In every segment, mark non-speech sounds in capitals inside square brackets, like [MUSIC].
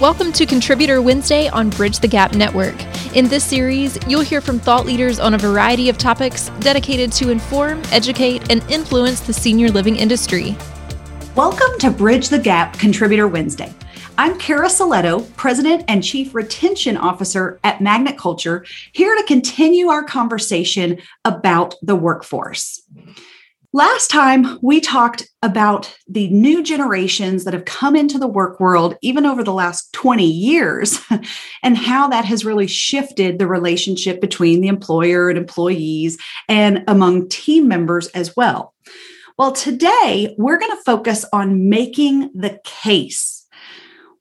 Welcome to Contributor Wednesday on Bridge the Gap Network. In this series, you'll hear from thought leaders on a variety of topics dedicated to inform, educate, and influence the senior living industry. Welcome to Bridge the Gap Contributor Wednesday. I'm Cara Silletto, President and Chief Retention Officer at Magnet Culture, here to continue our conversation about the workforce. Last time, we talked about the new generations that have come into the work world, even over the last 20 years, [LAUGHS] and how that has really shifted the relationship between the employer and employees and among team members as well. Well, today, we're going to focus on making the case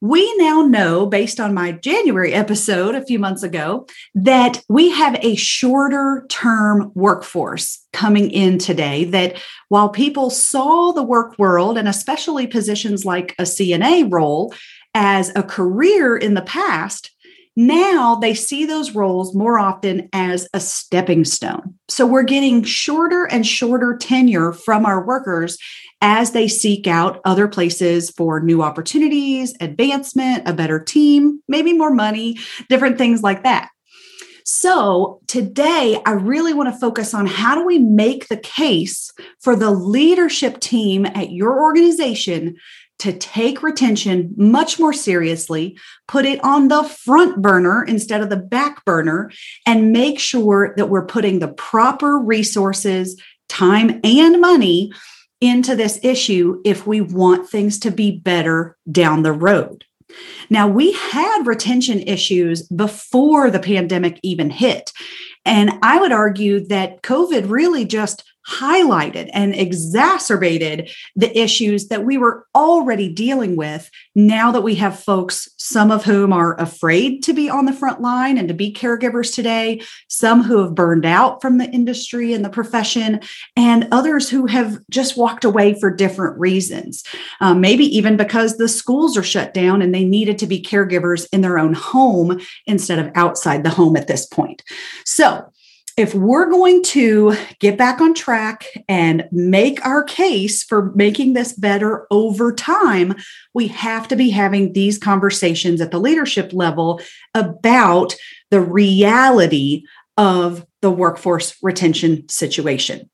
we now know, based on my January episode a few months ago, that we have a shorter term workforce coming in today. That while people saw the work world and especially positions like a CNA role as a career in the past, now they see those roles more often as a stepping stone. So we're getting shorter and shorter tenure from our workers as they seek out other places for new opportunities, advancement, a better team, maybe more money, different things like that. So, today I really want to focus on how do we make the case for the leadership team at your organization to take retention much more seriously, put it on the front burner instead of the back burner, and make sure that we're putting the proper resources, time, and money into this issue if we want things to be better down the road. Now, we had retention issues before the pandemic even hit. And I would argue that COVID really just highlighted and exacerbated the issues that we were already dealing with now that we have folks, some of whom are afraid to be on the front line and to be caregivers today, some who have burned out from the industry and the profession, and others who have just walked away for different reasons. Um, maybe even because the schools are shut down and they needed to be caregivers in their own home instead of outside the home at this point. So, if we're going to get back on track and make our case for making this better over time, we have to be having these conversations at the leadership level about the reality of the workforce retention situation.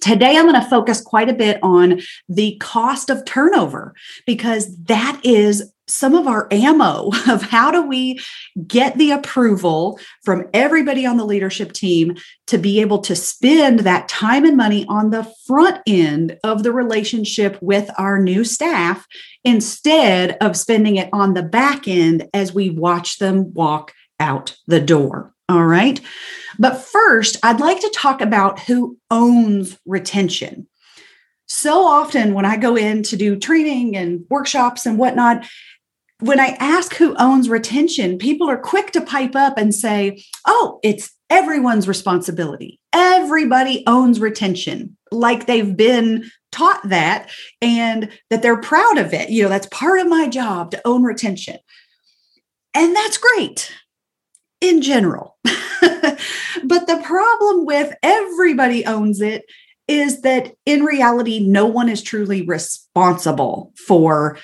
Today, I'm going to focus quite a bit on the cost of turnover because that is some of our ammo [LAUGHS] of how do we get the approval from everybody on the leadership team to be able to spend that time and money on the front end of the relationship with our new staff instead of spending it on the back end as we watch them walk out the door. All right. But first, I'd like to talk about who owns retention. So often, when I go in to do training and workshops and whatnot, when I ask who owns retention, people are quick to pipe up and say, oh, it's everyone's responsibility. Everybody owns retention, like they've been taught that and that they're proud of it. You know, that's part of my job to own retention. And that's great in general. [LAUGHS] but the problem with everybody owns it is that in reality, no one is truly responsible for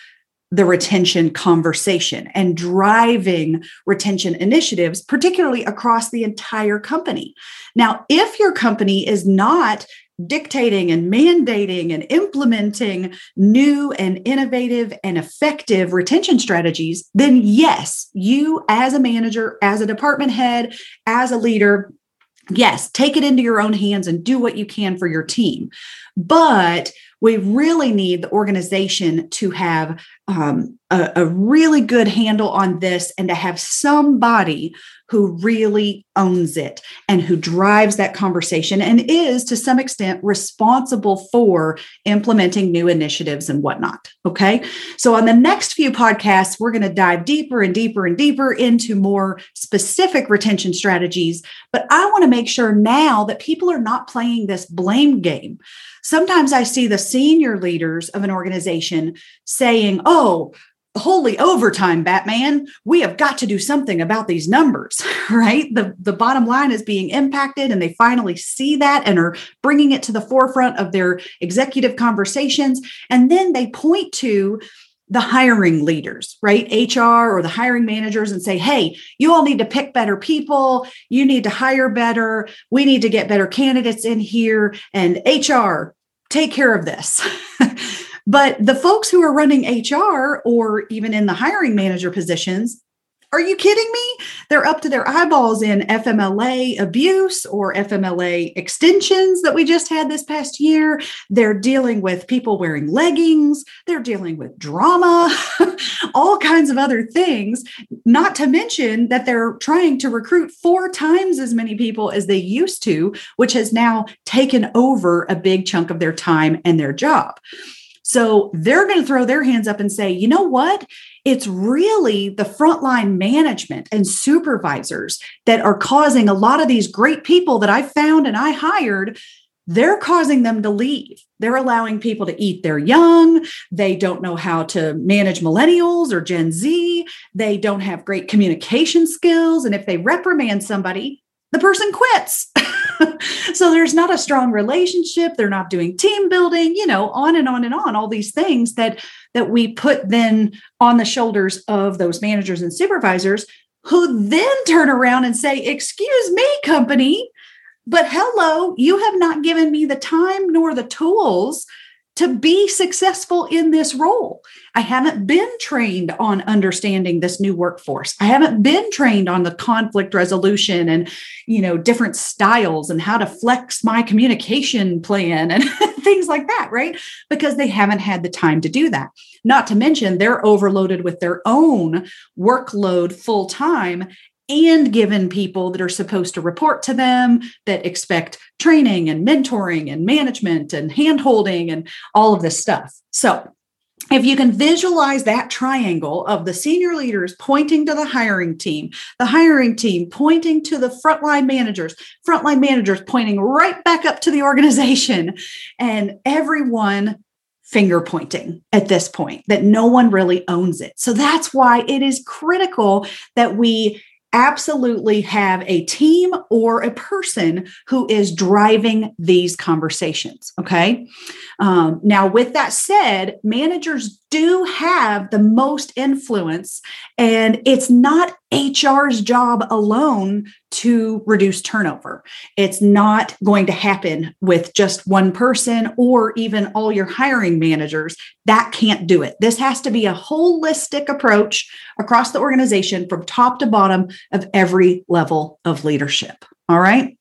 the retention conversation and driving retention initiatives, particularly across the entire company. Now, if your company is not dictating and mandating and implementing new and innovative and effective retention strategies, then yes, you as a manager, as a department head, as a leader, yes, take it into your own hands and do what you can for your team. But we really need the organization to have um, a, a really good handle on this and to have somebody who really owns it and who drives that conversation and is to some extent responsible for implementing new initiatives and whatnot. Okay. So, on the next few podcasts, we're going to dive deeper and deeper and deeper into more specific retention strategies. But I want to make sure now that people are not playing this blame game. Sometimes I see the senior leaders of an organization saying, oh, holy overtime batman. We have got to do something about these numbers [LAUGHS] right? The the bottom line is being impacted and they finally see that and are bringing it to the forefront of their executive conversations. And then they point to the hiring leaders, right? HR or the hiring managers and say, hey, you all need to pick better people. You need to hire better. We need to get better candidates in here. And HR, take care of this. [LAUGHS] but the folks who are running HR or even in the hiring manager positions, are you kidding me? They're up to their eyeballs in FMLA abuse or FMLA extensions that we just had this past year. They're dealing with people wearing leggings. They're dealing with drama, [LAUGHS] all kinds of other things. Not to mention that they're trying to recruit four times as many people as they used to, which has now taken over a big chunk of their time and their job. So they're going to throw their hands up and say, you know what? It's really the frontline management and supervisors that are causing a lot of these great people that I found and I hired they're causing them to leave. They're allowing people to eat their young. They don't know how to manage millennials or Gen Z. They don't have great communication skills. And if they reprimand somebody, the person quits. [LAUGHS] [LAUGHS] so there's not a strong relationship. They're not doing team building you know on and on and on all these things that that we put then on the shoulders of those managers and supervisors who then turn around and say excuse me company but hello you have not given me the time nor the tools to be successful in this role. I haven't been trained on understanding this new workforce. I haven't been trained on the conflict resolution and, you know, different styles and how to flex my communication plan and [LAUGHS] things like that, right? Because they haven't had the time to do that. Not to mention they're overloaded with their own workload full time and given people that are supposed to report to them that expect training and mentoring and management and handholding and all of this stuff. So, if you can visualize that triangle of the senior leaders pointing to the hiring team, the hiring team pointing to the frontline managers, frontline managers pointing right back up to the organization, and everyone finger pointing at this point, that no one really owns it. So that's why it is critical that we absolutely have a team or a person who is driving these conversations. Okay. Um, now, with that said, managers do have the most influence, and it's not HR's job alone to reduce turnover. It's not going to happen with just one person or even all your hiring managers. That can't do it. This has to be a holistic approach across the organization from top to bottom of every level of leadership. All right.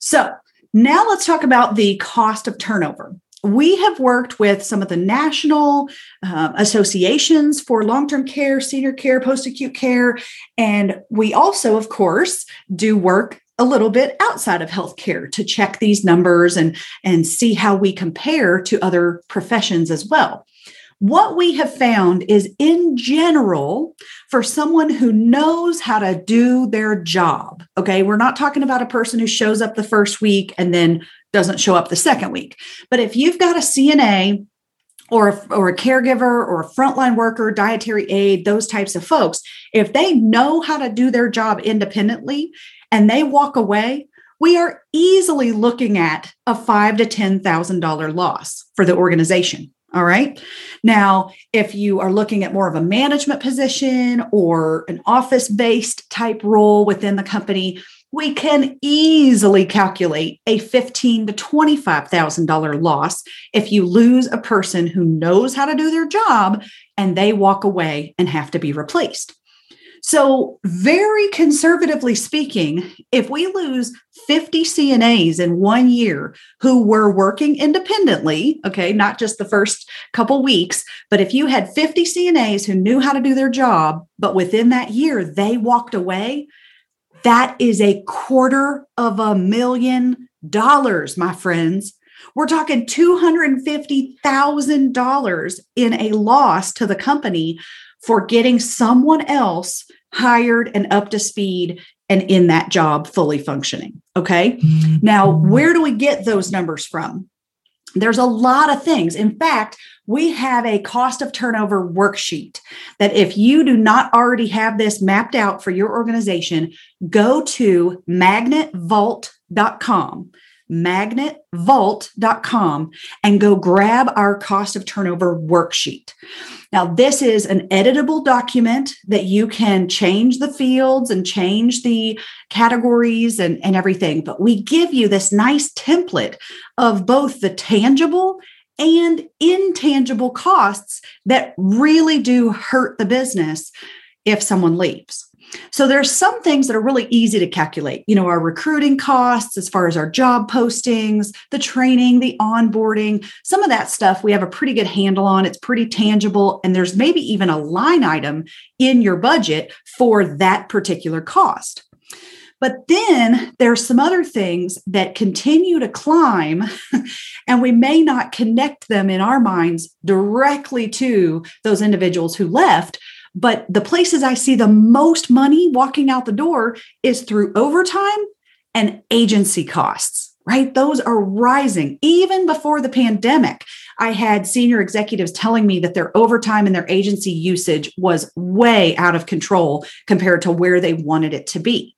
So, now let's talk about the cost of turnover we have worked with some of the national uh, associations for long term care, senior care, post acute care. And we also, of course, do work a little bit outside of healthcare to check these numbers and, and see how we compare to other professions as well. What we have found is, in general, for someone who knows how to do their job, okay, we're not talking about a person who shows up the first week and then doesn't show up the second week. But if you've got a CNA or a, or a caregiver or a frontline worker, dietary aide, those types of folks, if they know how to do their job independently and they walk away, we are easily looking at a five to ten thousand dollar loss for the organization. All right. Now, if you are looking at more of a management position or an office based type role within the company, we can easily calculate a fifteen to twenty-five thousand dollar loss if you lose a person who knows how to do their job and they walk away and have to be replaced. So, very conservatively speaking, if we lose 50 CNAs in one year who were working independently, okay, not just the first couple weeks, but if you had 50 CNAs who knew how to do their job, but within that year they walked away, that is a quarter of a million dollars, my friends. We're talking $250,000 in a loss to the company for getting someone else hired and up to speed and in that job fully functioning. Okay. Mm-hmm. Now, where do we get those numbers from? There's a lot of things. In fact, we have a cost of turnover worksheet that if you do not already have this mapped out for your organization, go to magnetvault.com. magnetvault.com and go grab our cost of turnover worksheet. Now, this is an editable document that you can change the fields and change the categories and, and everything, but we give you this nice template of both the tangible and intangible costs that really do hurt the business if someone leaves. So there's some things that are really easy to calculate. You know, our recruiting costs as far as our job postings, the training, the onboarding, some of that stuff we have a pretty good handle on. It's pretty tangible and there's maybe even a line item in your budget for that particular cost. But then there's some other things that continue to climb, [LAUGHS] and we may not connect them in our minds directly to those individuals who left. But the places I see the most money walking out the door is through overtime and agency costs, right? Those are rising. Even before the pandemic, I had senior executives telling me that their overtime and their agency usage was way out of control compared to where they wanted it to be.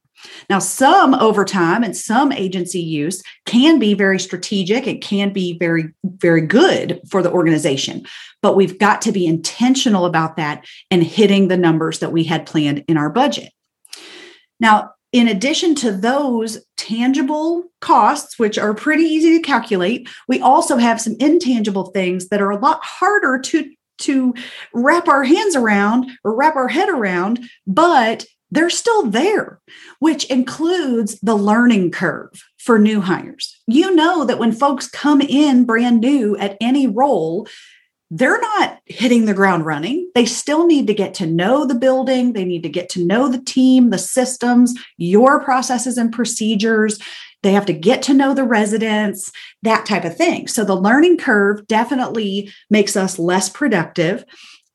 Now, some overtime and some agency use can be very strategic. It can be very, very good for the organization, but we've got to be intentional about that and hitting the numbers that we had planned in our budget. Now, in addition to those tangible costs, which are pretty easy to calculate, we also have some intangible things that are a lot harder to to wrap our hands around or wrap our head around, but they're still there, which includes the learning curve for new hires. You know that when folks come in brand new at any role, they're not hitting the ground running. They still need to get to know the building. They need to get to know the team, the systems, your processes and procedures. They have to get to know the residents, that type of thing. So the learning curve definitely makes us less productive.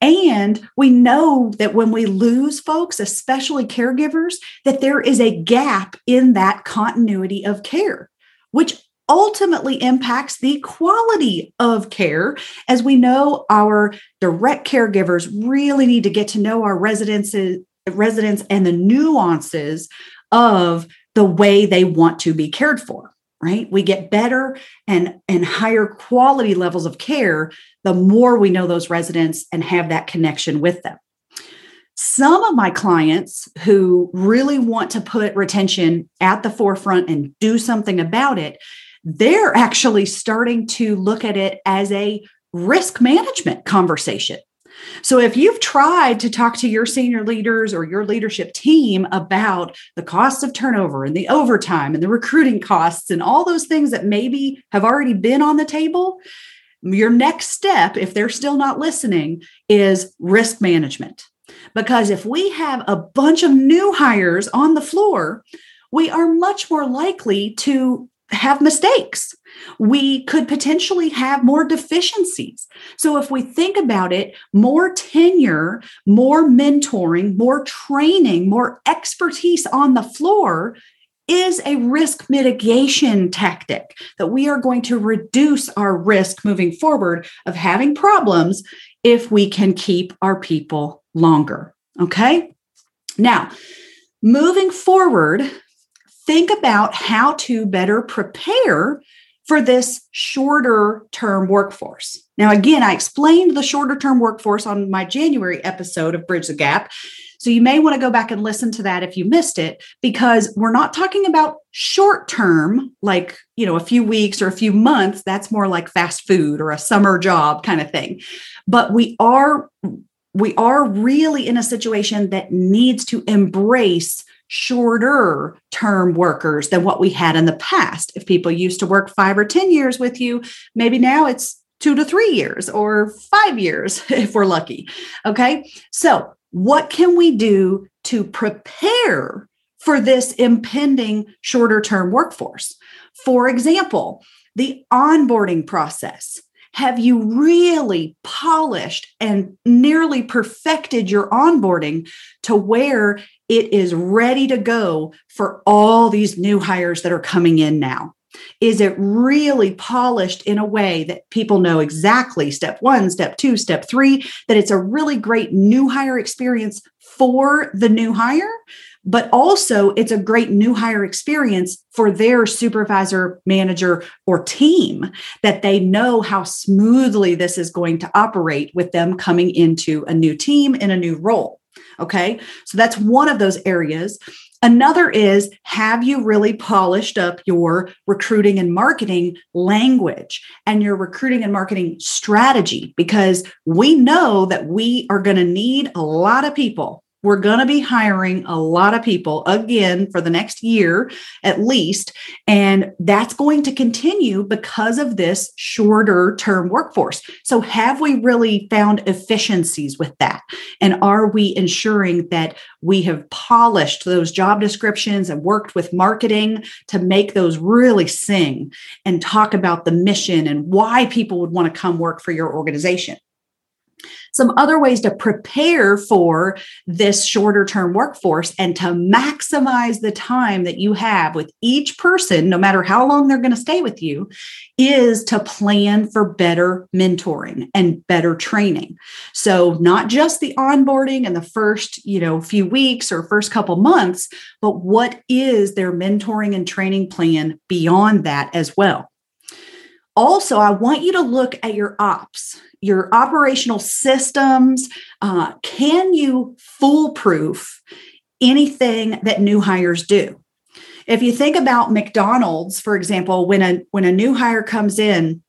And we know that when we lose folks, especially caregivers, that there is a gap in that continuity of care, which ultimately impacts the quality of care. As we know, our direct caregivers really need to get to know our residents, residents and the nuances of the way they want to be cared for right? We get better and and higher quality levels of care the more we know those residents and have that connection with them. Some of my clients who really want to put retention at the forefront and do something about it they're actually starting to look at it as a risk management conversation so if you've tried to talk to your senior leaders or your leadership team about the costs of turnover and the overtime and the recruiting costs and all those things that maybe have already been on the table, your next step, if they're still not listening, is risk management. Because if we have a bunch of new hires on the floor, we are much more likely to have mistakes. We could potentially have more deficiencies. So, if we think about it, more tenure, more mentoring, more training, more expertise on the floor is a risk mitigation tactic that we are going to reduce our risk moving forward of having problems if we can keep our people longer. Okay. Now, moving forward, think about how to better prepare for this shorter term workforce. Now, again, I explained the shorter term workforce on my January episode of Bridge the Gap. So you may want to go back and listen to that if you missed it, because we're not talking about short term, like, you know, a few weeks or a few months. That's more like fast food or a summer job kind of thing. But we are we are really in a situation that needs to embrace shorter term workers than what we had in the past. If people used to work five or 10 years with you, maybe now it's two to three years or five years [LAUGHS] if we're lucky. Okay. So, what can we do to prepare for this impending shorter term workforce? For example, the onboarding process. Have you really polished and nearly perfected your onboarding to where it is ready to go for all these new hires that are coming in now? Is it really polished in a way that people know exactly step one, step two, step three, that it's a really great new hire experience for the new hire, but also it's a great new hire experience for their supervisor, manager, or team that they know how smoothly this is going to operate with them coming into a new team in a new role. Okay. So that's one of those areas. Another is have you really polished up your recruiting and marketing language and your recruiting and marketing strategy? Because we know that we are going to need a lot of people we're going to be hiring a lot of people again for the next year at least. And that's going to continue because of this shorter term workforce. So, have we really found efficiencies with that? And are we ensuring that we have polished those job descriptions and worked with marketing to make those really sing and talk about the mission and why people would want to come work for your organization? Some other ways to prepare for this shorter term workforce and to maximize the time that you have with each person, no matter how long they're going to stay with you, is to plan for better mentoring and better training. So, not just the onboarding and the first, you know, few weeks or first couple months, but what is their mentoring and training plan beyond that as well? Also i want you to look at your ops your operational systems. Uh, can you foolproof anything that new hires do? If you think about mcdonald's for example when a when a new hire comes in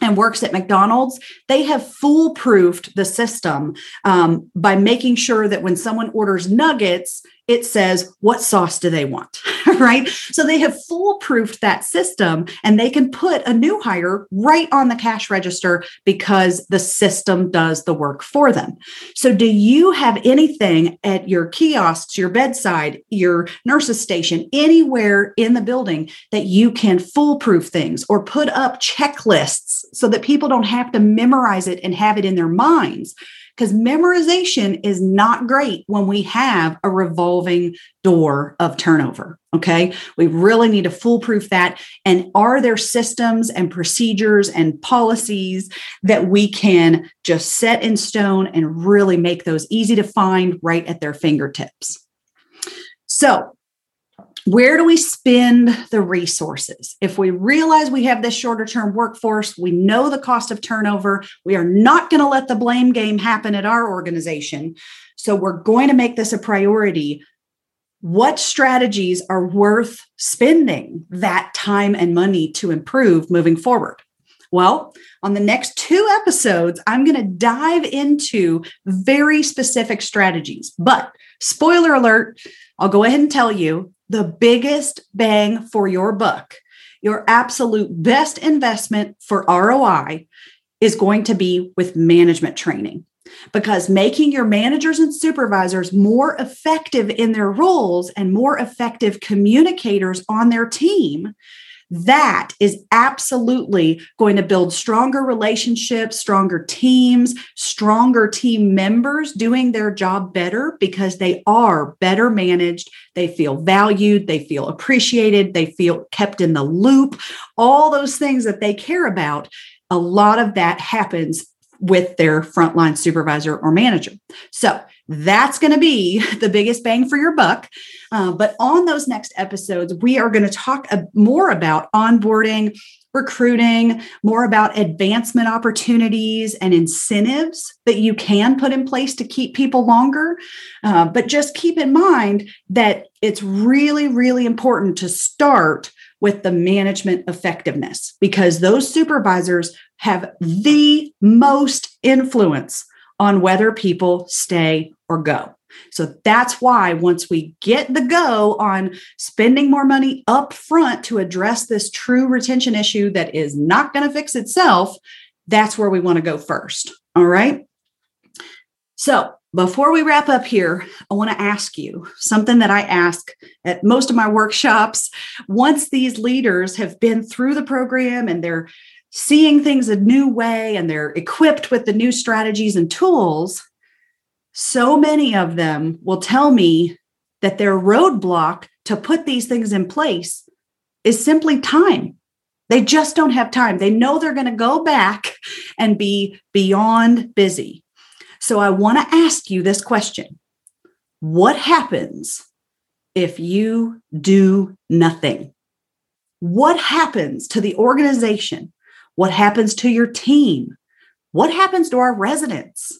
and works at McDonald's, they have foolproofed the system um, by making sure that when someone orders nuggets, it says what sauce do they want [LAUGHS] right? So they have foolproofed that system and they can put a new hire right on the cash register because the system does the work for them. So do you have anything at your kiosks your bedside your nurses station anywhere in the building that you can foolproof things or put up checklists so that people don't have to memorize it and have it in their minds because memorization is not great when we have a revolving door of turnover. Okay. We really need to foolproof that. And are there systems and procedures and policies that we can just set in stone and really make those easy to find right at their fingertips? So, where do we spend the resources? If we realize we have this shorter term workforce, we know the cost of turnover, we are not going to let the blame game happen at our organization. So we're going to make this a priority. What strategies are worth spending that time and money to improve moving forward? Well, on the next two episodes, I'm going to dive into very specific strategies. But spoiler alert, I'll go ahead and tell you the biggest bang for your buck, your absolute best investment for ROI is going to be with management training because making your managers and supervisors more effective in their roles and more effective communicators on their team that is absolutely going to build stronger relationships, stronger teams, stronger team members doing their job better because they are better managed. They feel valued, they feel appreciated, they feel kept in the loop. All those things that they care about, a lot of that happens with their frontline supervisor or manager. So that's going to be [LAUGHS] the biggest bang for your buck. Uh, but on those next episodes, we are going to talk more about onboarding, recruiting, more about advancement opportunities and incentives that you can put in place to keep people longer. Uh, but just keep in mind that it's really, really important to start with the management effectiveness because those supervisors have the most influence on whether people stay or go. So that's why once we get the go on spending more money up front to address this true retention issue that is not going to fix itself, that's where we want to go first. All right. So before we wrap up here, I want to ask you something that I ask at most of my workshops. Once these leaders have been through the program and they're seeing things a new way and they're equipped with the new strategies and tools, so many of them will tell me that their roadblock to put these things in place is simply time. They just don't have time. They know they're going to go back and be beyond busy. So I want to ask you this question What happens if you do nothing? What happens to the organization? What happens to your team? What happens to our residents?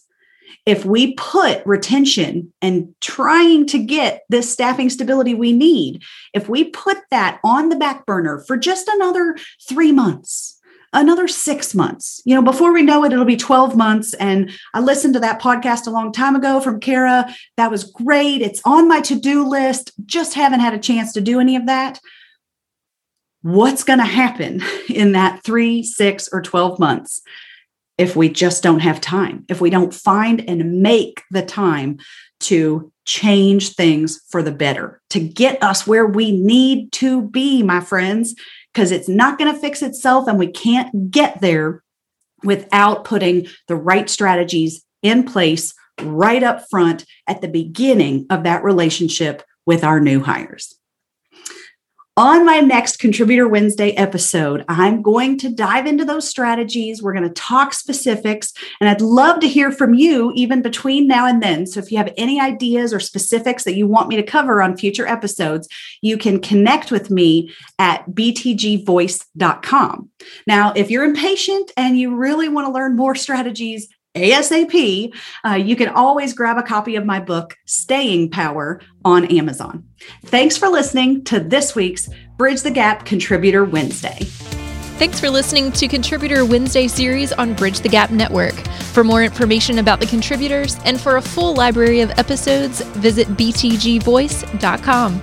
If we put retention and trying to get this staffing stability we need, if we put that on the back burner for just another three months, another six months. You know, before we know it, it'll be 12 months. And I listened to that podcast a long time ago from Cara. That was great. It's on my to do list. Just haven't had a chance to do any of that. What's going to happen [LAUGHS] in that three, six, or 12 months? if we just don't have time, if we don't find and make the time to change things for the better, to get us where we need to be, my friends because it's not going to fix itself and we can't get there without putting the right strategies in place right up front at the beginning of that relationship with our new hires. On my next Contributor Wednesday episode, I'm going to dive into those strategies. We're going to talk specifics, and I'd love to hear from you even between now and then. So, if you have any ideas or specifics that you want me to cover on future episodes, you can connect with me at btgvoice.com. Now, if you're impatient and you really want to learn more strategies, ASAP, uh, you can always grab a copy of my book, Staying Power, on Amazon. Thanks for listening to this week's Bridge the Gap Contributor Wednesday. Thanks for listening to Contributor Wednesday series on Bridge the Gap Network. For more information about the contributors and for a full library of episodes, visit btgvoice.com.